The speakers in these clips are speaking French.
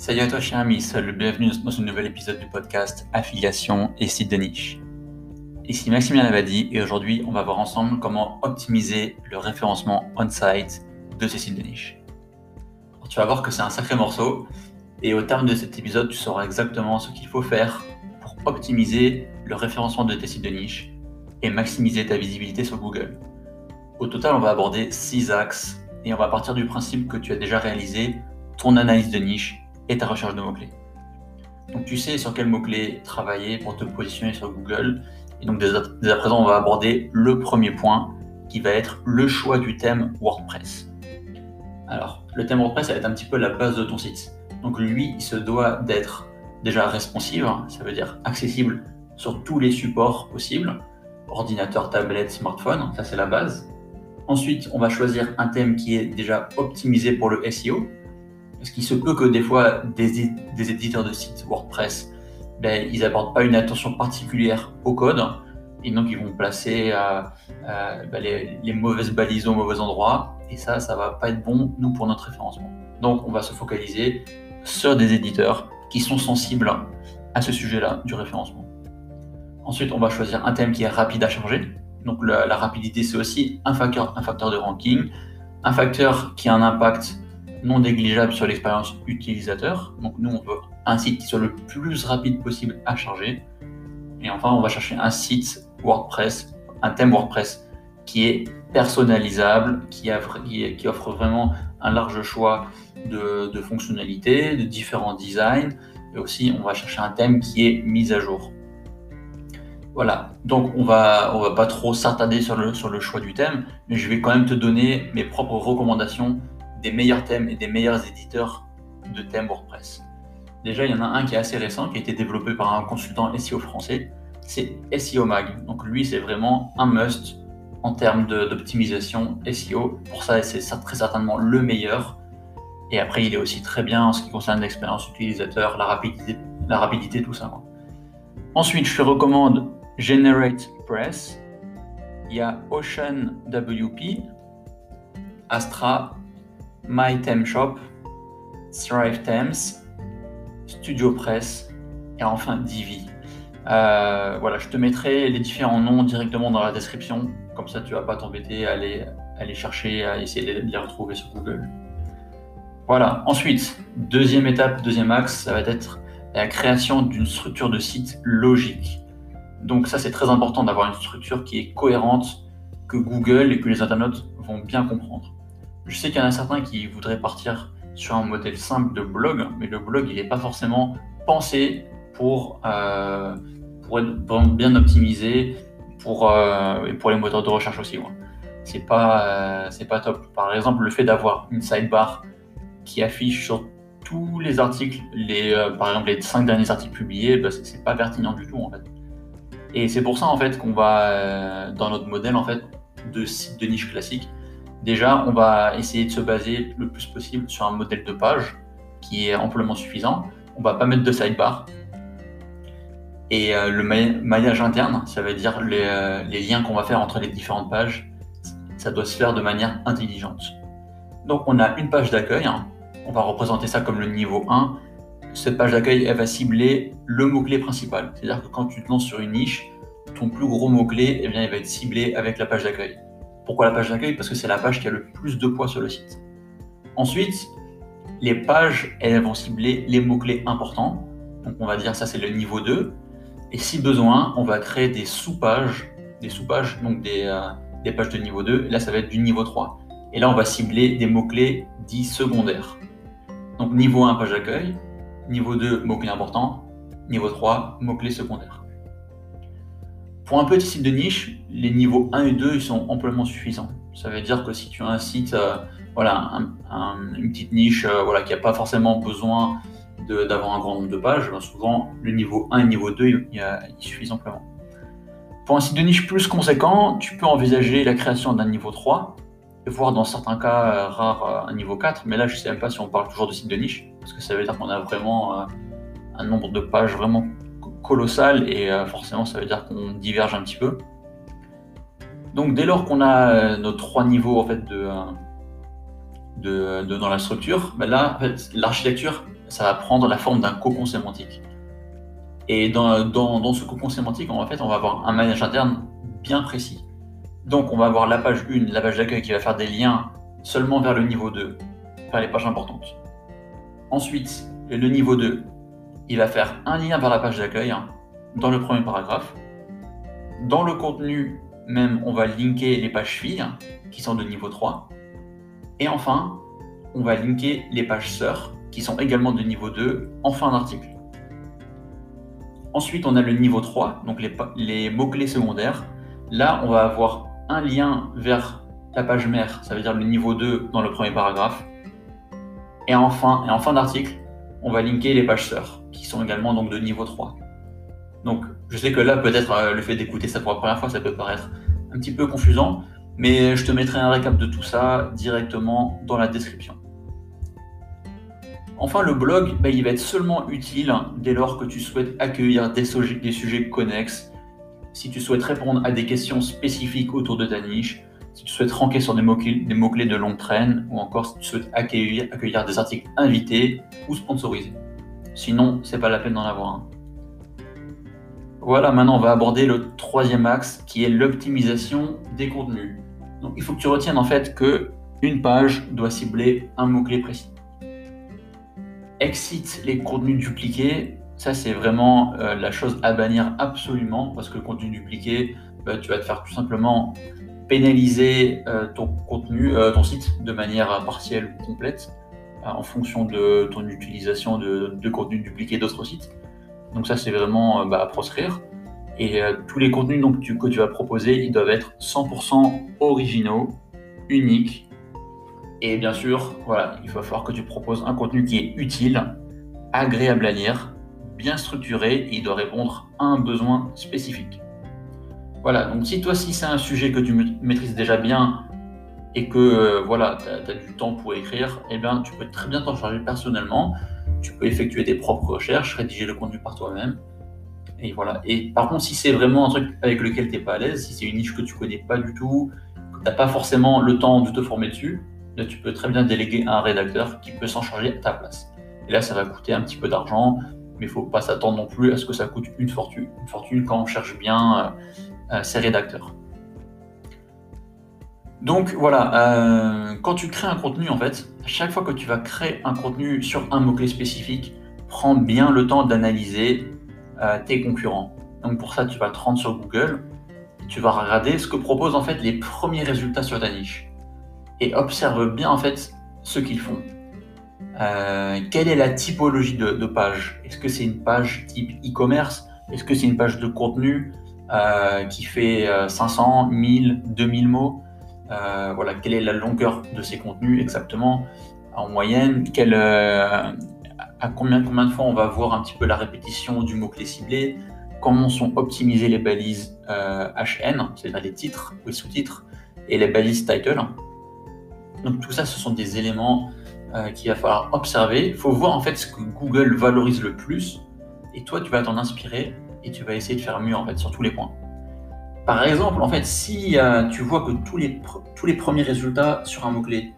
Salut à toi, cher ami, salut, bienvenue dans ce nouvel épisode du podcast Affiliation et site de niche. Ici Maximilien Lavadi et aujourd'hui, on va voir ensemble comment optimiser le référencement on-site de ces sites de niche. tu vas voir que c'est un sacré morceau et au terme de cet épisode, tu sauras exactement ce qu'il faut faire pour optimiser le référencement de tes sites de niche et maximiser ta visibilité sur Google. Au total, on va aborder 6 axes et on va partir du principe que tu as déjà réalisé ton analyse de niche et ta recherche de mots-clés. Donc tu sais sur quels mots-clés travailler pour te positionner sur Google. Et donc dès à, présent, on va aborder le premier point qui va être le choix du thème WordPress. Alors, le thème WordPress, ça va être un petit peu la base de ton site. Donc lui, il se doit d'être déjà responsive, ça veut dire accessible sur tous les supports possibles, ordinateur, tablette, smartphone, ça c'est la base. Ensuite, on va choisir un thème qui est déjà optimisé pour le SEO, parce qu'il se peut que des fois, des, éditeurs de sites WordPress, ben, ils n'apportent pas une attention particulière au code, et donc ils vont placer euh, euh, ben, les, mauvaises balises au mauvais endroit, et ça, ça va pas être bon, nous, pour notre référencement. Donc, on va se focaliser sur des éditeurs qui sont sensibles à ce sujet-là du référencement. Ensuite, on va choisir un thème qui est rapide à charger. Donc, la, la rapidité, c'est aussi un facteur, un facteur de ranking, un facteur qui a un impact non négligeable sur l'expérience utilisateur. Donc nous, on veut un site qui soit le plus rapide possible à charger. Et enfin, on va chercher un site WordPress, un thème WordPress qui est personnalisable, qui, offre vraiment un large choix de, fonctionnalités, de différents designs. Et aussi, on va chercher un thème qui est mis à jour. Voilà, donc on va, on va pas trop s'attarder sur le choix du thème, mais je vais quand même te donner mes propres recommandations des meilleurs thèmes et des meilleurs éditeurs de thèmes WordPress. Déjà, il y en a un qui est assez récent, qui a été développé par un consultant SEO français, c'est SEO Mag. Donc lui, c'est vraiment un must en termes d'optimisation SEO. Pour ça, c'est très certainement le meilleur. Et après, il est aussi très bien en ce qui concerne l'expérience utilisateur, la rapidité, la rapidité tout ça. Ensuite, je te recommande Generate Press. Il y a Ocean WP, Astra My Shop, Thrive Thames, Studio Press et enfin Divi. Euh, voilà, je te mettrai les différents noms directement dans la description, comme ça tu vas pas t'embêter à aller, aller chercher, à essayer de les retrouver sur Google. Voilà, ensuite, deuxième étape, deuxième axe, ça va être la création d'une structure de site logique. Donc ça c'est très important d'avoir une structure qui est cohérente, que Google et que les internautes vont bien comprendre. Je sais qu'il y en a certains qui voudraient partir sur un modèle simple de blog, mais le blog, il n'est pas forcément pensé pour, euh, pour être bien optimisé pour, euh, et pour les moteurs de recherche aussi. C'est pas, euh, pas top. Par exemple, le fait d'avoir une sidebar qui affiche sur tous les articles, les, par exemple les 5 derniers articles publiés, bah, c'est pas pertinent du tout en fait. Et c'est pour ça en fait qu'on va dans notre modèle en fait de site de niche classique, Déjà, on va essayer de se baser le plus possible sur un modèle de page qui est amplement suffisant. On va pas mettre de sidebar. Et euh, le maillage interne, ça veut dire euh, les, liens qu'on va faire entre les différentes pages, ça doit se faire de manière intelligente. Donc on a une page d'accueil, hein. on va représenter ça comme le niveau 1. Cette page d'accueil, elle va cibler le mot-clé principal. C'est-à-dire que quand tu te lances sur une niche, ton plus gros mot-clé, eh bien, il va être ciblé avec la page d'accueil. Pourquoi la page d'accueil? Parce que c'est la page qui a le plus de poids sur le site. Ensuite, les pages, elles vont cibler les mots-clés importants. Donc on va dire ça c'est le niveau 2. Et si besoin, on va créer des sous-pages, des sous-pages, donc des, euh, pages de niveau 2. là, ça va être du niveau 3. Et là, on va cibler des mots-clés dits secondaires. Donc niveau 1, page d'accueil. Niveau 2, mots-clés importants. Niveau 3, mots-clés secondaires. Pour un petit site de niche, les niveaux 1 et 2 ils sont amplement suffisants. Ça veut dire que si tu as un site, euh, voilà, une petite niche euh, voilà, qui n'a pas forcément besoin d'avoir un grand nombre de pages, ben souvent le niveau 1 et le niveau 2 il, il, suffit amplement. Pour un site de niche plus conséquent, tu peux envisager la création d'un niveau 3, et voire dans certains cas euh, rares un niveau 4, mais là je ne sais même pas si on parle toujours de site de niche, parce que ça veut dire qu'on a vraiment un nombre de pages vraiment colossal et euh, forcément ça veut dire qu'on diverge un petit peu. Donc dès lors qu'on a euh, nos trois niveaux en fait de, euh, de, dans la structure, ben là l'architecture ça va prendre la forme d'un cocon sémantique. Et dans, dans, ce cocon sémantique, en fait, on va avoir un manège interne bien précis. Donc, on va avoir la page 1, la page d'accueil qui va faire des liens seulement vers le niveau 2, vers les pages importantes. Ensuite, le niveau 2, il va faire un lien vers la page d'accueil hein, dans le premier paragraphe. Dans le contenu même, on va linker les pages filles qui sont de niveau 3. Et enfin, on va linker les pages sœurs qui sont également de niveau 2 en fin d'article. Ensuite, on a le niveau 3, donc les, les mots-clés secondaires. Là, on va avoir un lien vers la page mère, ça veut dire le niveau 2 dans le premier paragraphe. Et enfin, et en fin d'article, on va linker les pages sœurs, qui sont également de niveau 3. Donc, je sais que là, peut-être euh, le fait d'écouter ça pour la première fois, ça peut paraître un petit peu confusant, mais je te mettrai un récap de tout ça directement dans la description. Enfin, le blog, bah, il va être seulement utile dès lors que tu souhaites accueillir des sujets connexes, si tu souhaites répondre à des questions spécifiques autour de ta niche, si tu souhaites ranker sur des mots-clés de longue traîne, ou encore si tu souhaites accueillir, des articles invités ou sponsorisés. Sinon, c'est pas la peine d'en avoir un. Voilà, maintenant on va aborder le troisième axe qui est l'optimisation des contenus. Donc il faut que tu retiennes en fait que une page doit cibler un mot-clé précis. Excite les contenus dupliqués, ça c'est vraiment euh, la chose à bannir absolument parce que le contenu dupliqué, bah, tu vas te faire tout simplement pénaliser euh, ton contenu, euh, ton site de manière partielle ou complète en fonction de ton utilisation de, contenu dupliqué d'autres sites. Donc ça, c'est vraiment euh, bah, à proscrire. Et euh, tous les contenus que tu vas proposer, ils doivent être 100% originaux, uniques. Et bien sûr, voilà, il va falloir que tu proposes un contenu qui est utile, agréable à lire, bien structuré, et il doit répondre à un besoin spécifique. Voilà, donc si toi, si c'est un sujet que tu maîtrises déjà bien et que euh, voilà, tu as, du temps pour écrire, eh bien, tu peux très bien t'en charger personnellement tu peux effectuer tes propres recherches, rédiger le contenu par toi-même. Et voilà. Et par contre, si c'est vraiment un truc avec lequel tu n'es pas à l'aise, si c'est une niche que tu connais pas du tout, que tu n'as pas forcément le temps de te former dessus, tu peux très bien déléguer à un rédacteur qui peut s'en charger à ta place. Et là, ça va coûter un petit peu d'argent, mais il faut pas s'attendre non plus à ce que ça coûte une fortune, une fortune quand on cherche bien euh, euh, ces rédacteurs. Donc voilà, euh, quand tu crées un contenu, en fait, à chaque fois que tu vas créer un contenu sur un mot-clé spécifique, prends bien le temps d'analyser euh, tes concurrents. Donc pour ça, tu vas te rendre sur Google, tu vas regarder ce que proposent en fait les premiers résultats sur ta niche. Et observe bien en fait ce qu'ils font. Quelle est la typologie de page? Est-ce que c'est une page type e-commerce? Est-ce que c'est une page de contenu qui fait 500, 1000, 2000 mots. Euh, voilà, quelle est la longueur de ces contenus exactement en moyenne, euh, à combien, combien de fois on va voir un petit peu la répétition du mot-clé ciblé, comment sont optimisées les balises HN, euh, c'est-à-dire les titres ou les sous-titres, et les balises title. Donc tout ça, ce sont des éléments qu'il va falloir observer. Il faut voir en fait ce que Google valorise le plus, et toi, tu vas t'en inspirer et tu vas essayer de faire mieux en fait sur tous les points. Par exemple, en fait, si euh, tu vois que tous les, premiers résultats sur un mot-clé,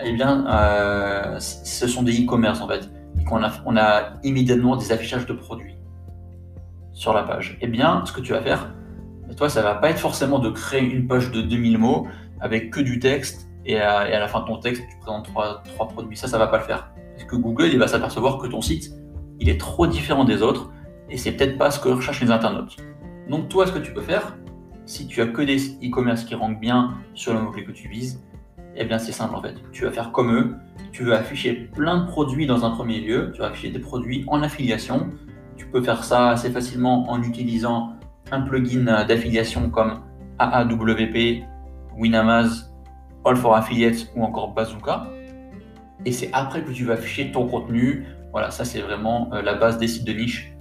eh bien, euh, ce sont des e-commerce en fait, et qu'on a, immédiatement des affichages de produits sur la page, eh bien, ce que tu vas faire, toi, ça va pas être forcément de créer une page de 2000 mots avec que du texte et à, la fin de ton texte, tu présentes trois, produits. Ça, ça va pas le faire. Parce que Google, il va s'apercevoir que ton site, il est trop différent des autres et c'est peut-être pas ce que recherchent les internautes. Donc, toi, ce que tu peux faire, si tu as que des e-commerce qui rankent bien sur le mot-clé que tu vises, eh bien c'est simple en fait. Tu vas faire comme eux, tu veux afficher plein de produits dans un premier lieu, tu vas afficher des produits en affiliation. Tu peux faire ça assez facilement en utilisant un plugin d'affiliation comme AAWP, Winamaz, All for Affiliates ou encore Bazooka. Et c'est après que tu vas afficher ton contenu. Voilà, ça c'est vraiment euh, la base des sites de niche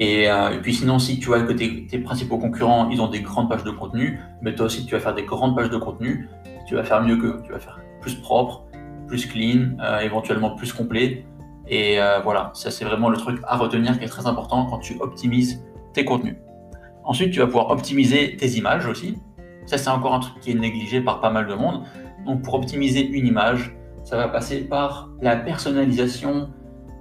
euh, et, puis sinon, si tu vois que tes, principaux concurrents, ils ont des grandes pages de contenu, mais toi aussi, tu vas faire des grandes pages de contenu, tu vas faire mieux que Tu vas faire plus propre, plus clean, euh, éventuellement plus complet. Et euh, voilà, ça c'est vraiment le truc à retenir qui est très important quand tu optimises tes contenus. Ensuite, tu vas pouvoir optimiser tes images aussi. Ça, c'est encore un truc qui est négligé par pas mal de monde. Donc, pour optimiser une image, ça va passer par la personnalisation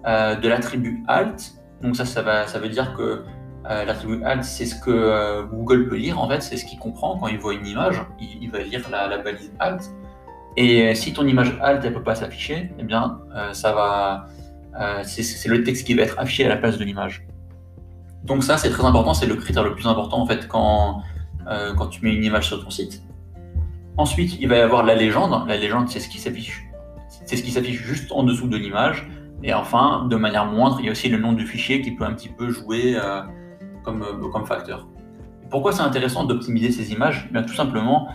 de l'attribut alt. Donc ça, ça, va, ça veut dire que euh, l'attribut alt, c'est ce que euh, Google peut lire en fait, c'est ce qu'il comprend quand il voit une image, il, va lire la, balise alt. Et si ton image alt ne peut pas s'afficher, eh bien ça va, c'est le texte qui va être affiché à la place de l'image. Donc ça, c'est très important, c'est le critère le plus important en fait quand, quand tu mets une image sur ton site. Ensuite, il va y avoir la légende. La légende, c'est ce qui s'affiche, c'est ce qui s'affiche juste en dessous de l'image. Et enfin, de manière moindre, il y a aussi le nom du fichier qui peut un petit peu jouer euh, comme, euh, comme facteur. Pourquoi c'est intéressant d'optimiser ces images? Bien, Tout simplement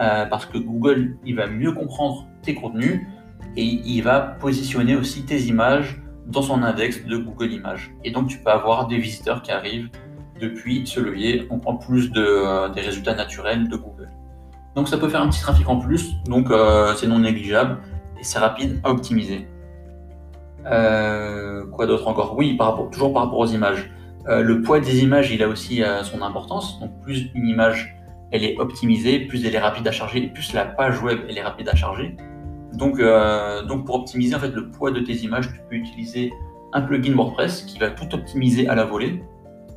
euh, parce que Google il va mieux comprendre tes contenus et il va positionner aussi tes images dans son index de Google Images. Et donc tu peux avoir des visiteurs qui arrivent depuis ce levier en plus de, des résultats naturels de Google. Donc ça peut faire un petit trafic en plus, donc c'est non négligeable et c'est rapide à optimiser. Euh, quoi d'autre encore? Oui, toujours par rapport aux images. Euh, le poids des images, il a aussi euh, son importance. Donc plus une image elle est optimisée, plus elle est rapide à charger, plus la page web elle est rapide à charger. Donc, donc pour optimiser en fait le poids de tes images, tu peux utiliser un plugin WordPress qui va tout optimiser à la volée.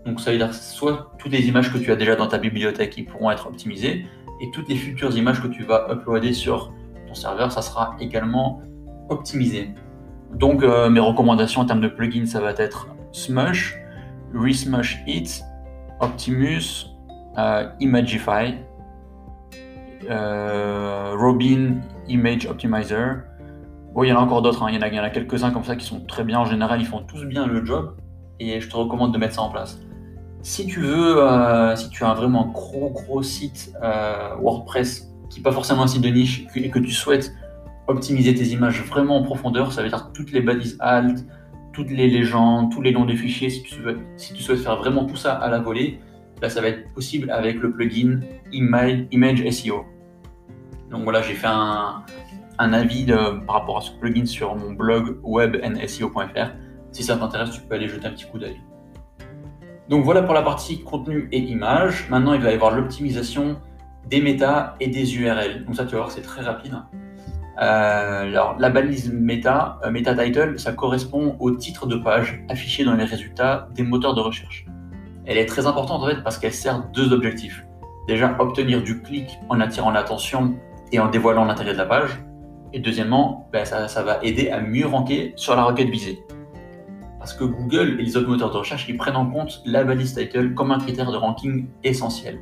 Donc ça veut dire soit toutes les images que tu as déjà dans ta bibliothèque qui pourront être optimisées, et toutes les futures images que tu vas uploader sur ton serveur, ça sera également optimisé. Donc euh, mes recommandations en termes de plugins, ça va être Smush, Resmush It, Optimus, euh, Imagify, euh, Robin Image Optimizer. Bon, il y en a encore d'autres, hein. il y en a, quelques-uns comme ça qui sont très bien. En général, ils font tous bien le job et je te recommande de mettre ça en place. Si tu veux, si tu as vraiment un gros gros site WordPress qui n'est pas forcément un site de niche et que tu souhaites optimiser tes images vraiment en profondeur, ça veut dire toutes les balises alt, toutes les légendes, tous les noms de fichiers, si tu, souhaites faire vraiment tout ça à la volée, là ça va être possible avec le plugin Image SEO. Donc voilà, j'ai fait un, avis par rapport à ce plugin sur mon blog webnseo.fr. Si ça t'intéresse, tu peux aller jeter un petit coup d'œil. Donc voilà pour la partie contenu et images. Maintenant, il va y avoir l'optimisation des méta et des URL. Donc ça, tu vas voir, c'est très rapide. Euh, alors, la balise meta, euh, meta title, ça correspond au titre de page affiché dans les résultats des moteurs de recherche. Elle est très importante en fait parce qu'elle sert deux objectifs. Déjà, obtenir du clic en attirant l'attention et en dévoilant l'intérêt de la page. Et deuxièmement, ben, ça, va aider à mieux ranker sur la requête visée. Parce que Google et les autres moteurs de recherche, ils prennent en compte la balise title comme un critère de ranking essentiel.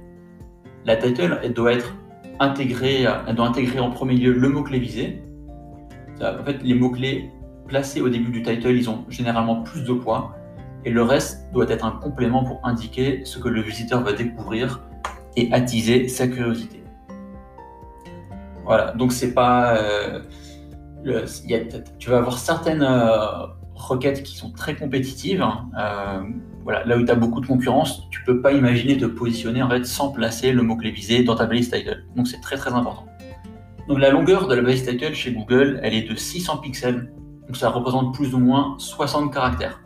La title, elle doit être intégrer, elle doit intégrer en premier lieu le mot-clé visé. En fait, les mots-clés placés au début du title, ils ont généralement plus de poids. Et le reste doit être un complément pour indiquer ce que le visiteur va découvrir et attiser sa curiosité. Voilà, donc c'est pas. Euh, tu vas avoir certaines euh, requêtes qui sont très compétitives. Hein. Euh, voilà, là où tu as beaucoup de concurrence, tu peux pas imaginer te positionner en fait sans placer le mot-clé visé dans ta balise title. Donc c'est très très important. Donc la longueur de la balise title chez Google, elle est de 600 pixels. Donc ça représente plus ou moins 60 caractères.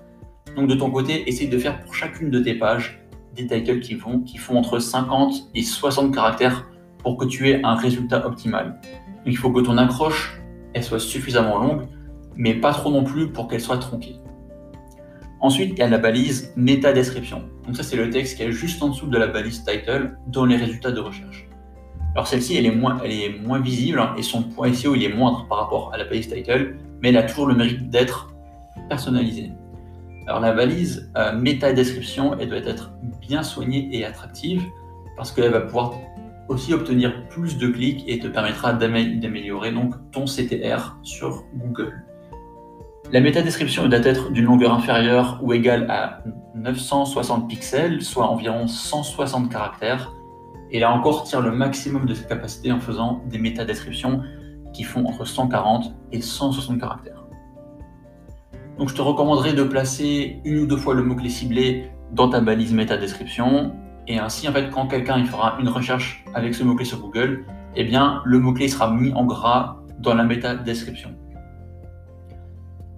Donc de ton côté, essaye de faire pour chacune de tes pages des titles qui, vont, qui font entre 50 et 60 caractères pour que tu aies un résultat optimal. Il faut que ton accroche elle soit suffisamment longue, mais pas trop non plus pour qu'elle soit tronquée. Ensuite, il y a la balise métadescription. Donc ça, c'est le texte qui est juste en dessous de la balise title dans les résultats de recherche. Alors celle-ci, elle, est moins, visible hein, et son poids SEO, est moindre par rapport à la balise title, mais elle a toujours le mérite d'être personnalisée. Alors la balise euh, métadescription, elle doit être bien soignée et attractive parce qu'elle va pouvoir aussi obtenir plus de clics et te permettra d'améliorer donc ton CTR sur Google. La métadescription doit être d'une longueur inférieure ou égale à 960 pixels, soit environ 160 caractères. Et là encore, tire le maximum de sa capacité en faisant des métadescriptions qui font entre 140 et 160 caractères. Donc je te recommanderais de placer une ou deux fois le mot-clé ciblé dans ta balise métadescription. Et ainsi, en fait, quand quelqu'un fera une recherche avec ce mot-clé sur Google, eh bien, le mot-clé sera mis en gras dans la métadescription.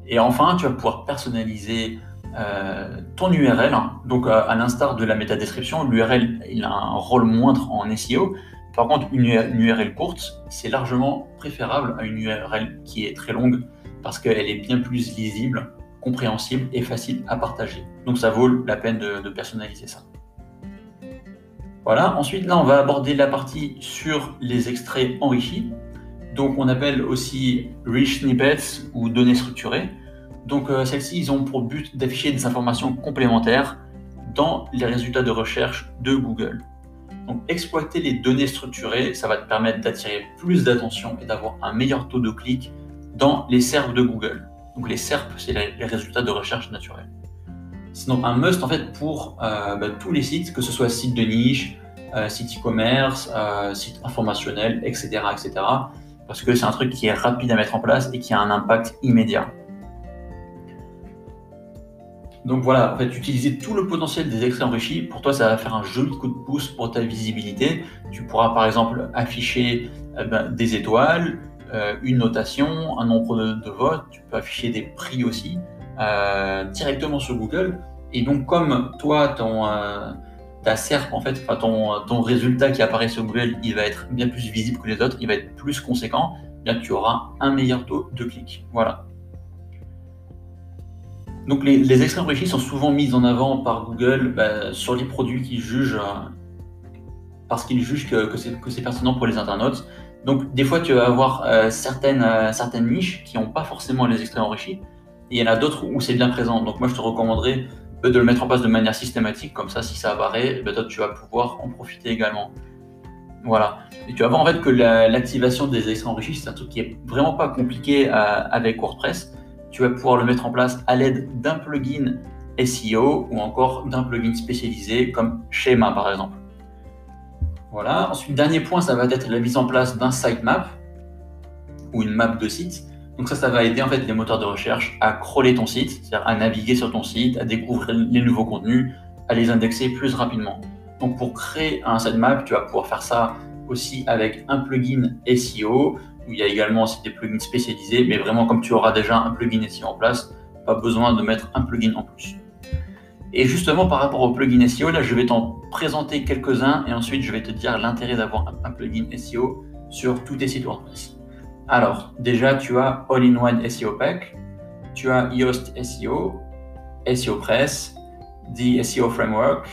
Et enfin, tu vas pouvoir personnaliser euh, ton URL. Donc, euh, à l'instar de la métadescription, l'URL a un rôle moindre en SEO. Par contre, une, URL courte, c'est largement préférable à une URL qui est très longue parce qu'elle est bien plus lisible compréhensible et facile à partager. Donc ça vaut la peine de, personnaliser ça. Voilà, ensuite là on va aborder la partie sur les extraits enrichis. Donc on appelle aussi rich snippets ou données structurées. Donc euh, celles-ci, ils ont pour but d'afficher des informations complémentaires dans les résultats de recherche de Google. Donc exploiter les données structurées, ça va te permettre d'attirer plus d'attention et d'avoir un meilleur taux de clic dans les SERPs de Google. Donc les SERPs, c'est les, résultats de recherche naturelle. C'est donc un must en fait pour euh, bah, tous les sites, que ce soit site de niche, euh, site e-commerce, euh, site informationnel, etc., etc. Parce que c'est un truc qui est rapide à mettre en place et qui a un impact immédiat. Donc voilà, en fait, utiliser tout le potentiel des extraits enrichis, pour toi, ça va faire un joli coup de pouce pour ta visibilité. Tu pourras par exemple afficher ben, des étoiles, euh, une notation, un nombre de, votes, tu peux afficher des prix aussi euh, directement sur Google. Et donc, comme toi, ton, euh, ta en fait, ton, ton résultat qui apparaît sur Google, il va être bien plus visible que les autres, il va être plus conséquent, bien tu auras un meilleur taux de clic. Voilà. Donc les, les extraits enrichis sont souvent mis en avant par Google bah, sur les produits qu'ils jugent, parce qu'ils jugent que, que c'est pertinent pour les internautes. Donc, des fois, tu vas avoir euh, certaines, euh, certaines niches qui n'ont pas forcément les extraits enrichis, et il y en a d'autres où c'est bien présent. Donc, moi, je te recommanderais de le mettre en place de manière systématique, comme ça, si ça apparaît, ben, toi, tu vas pouvoir en profiter également. Voilà. Et tu vas voir en fait que l'activation des extraits enrichis, c'est un truc qui est vraiment pas compliqué euh, avec WordPress. Tu vas pouvoir le mettre en place à l'aide d'un plugin SEO ou encore d'un plugin spécialisé comme Schema par exemple. Voilà. Ensuite, dernier point, ça va être la mise en place d'un sitemap ou une map de site. Donc ça, ça va aider en fait les moteurs de recherche à crawler ton site, c'est-à-dire à naviguer sur ton site, à découvrir les nouveaux contenus, à les indexer plus rapidement. Donc pour créer un sitemap, tu vas pouvoir faire ça aussi avec un plugin SEO, où il y a également aussi des plugins spécialisés, mais vraiment comme tu auras déjà un plugin SEO en place, pas besoin de mettre un plugin en plus. Et justement, par rapport au plugin SEO, là, je vais t'en présenter quelques-uns et ensuite, je vais te dire l'intérêt d'avoir un plugin SEO sur tous tes sites WordPress. Alors, déjà, tu as All-in-One SEO Pack, tu as Yoast SEO, SEO Press, The SEO Framework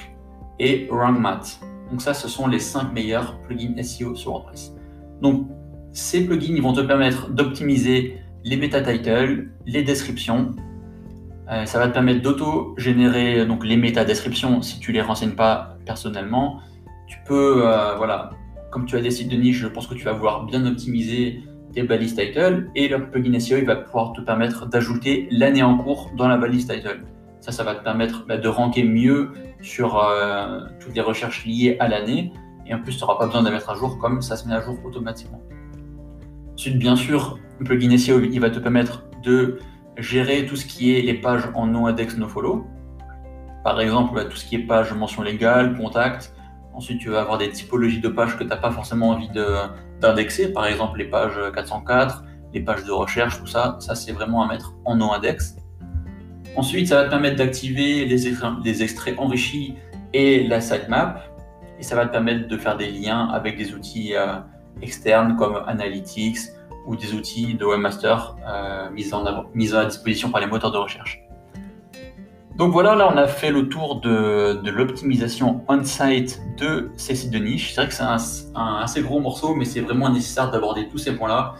et RankMath. Donc ça, ce sont les 5 meilleurs plugins SEO sur WordPress. Donc, ces plugins ils vont te permettre d'optimiser les meta titles, les descriptions, euh, ça va te permettre d'auto-générer donc les métadescriptions si tu les renseignes pas personnellement. Tu peux, euh, voilà, comme tu as des sites de niche, je pense que tu vas vouloir bien optimiser tes balises title et le plugin SEO il va pouvoir te permettre d'ajouter l'année en cours dans la balise title. Ça, ça va te permettre bah, de ranker mieux sur euh, toutes les recherches liées à l'année et en plus tu n'auras pas besoin de la mettre à jour comme ça se met à jour automatiquement. Ensuite, bien sûr, le plugin SEO il va te permettre de gérer tout ce qui est les pages en no-index, no-follow. Par exemple, bah, tout ce qui est page mention légale, contact. Ensuite, tu vas avoir des typologies de pages que tu n'as pas forcément envie d'indexer. Par exemple, les pages 404, les pages de recherche, tout ça. Ça, c'est vraiment à mettre en no-index. Ensuite, ça va te permettre d'activer les, extraits enrichis et la sitemap. Et ça va te permettre de faire des liens avec des outils euh, externes comme Analytics, ou des outils de webmaster euh, mis, mis à disposition par les moteurs de recherche. Donc voilà, là on a fait le tour de, l'optimisation on-site de ces sites de niche. C'est vrai que c'est un, assez gros morceau, mais c'est vraiment nécessaire d'aborder tous ces points-là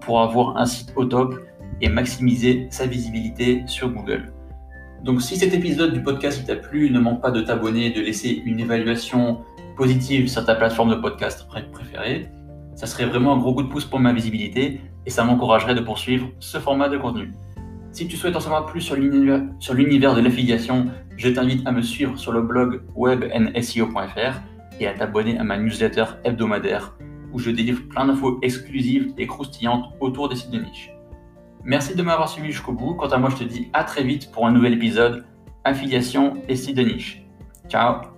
pour avoir un site au top et maximiser sa visibilité sur Google. Donc si cet épisode du podcast t'a plu, ne manque pas de t'abonner, de laisser une évaluation positive sur ta plateforme de podcast préférée ça serait vraiment un gros coup de pouce pour ma visibilité et ça m'encouragerait de poursuivre ce format de contenu. Si tu souhaites en savoir plus sur l'univers de l'affiliation, je t'invite à me suivre sur le blog webnseo.fr et à t'abonner à ma newsletter hebdomadaire où je délivre plein d'infos exclusives et croustillantes autour des sites de niche. Merci de m'avoir suivi jusqu'au bout. Quant à moi, je te dis à très vite pour un nouvel épisode Affiliation et sites de niche. Ciao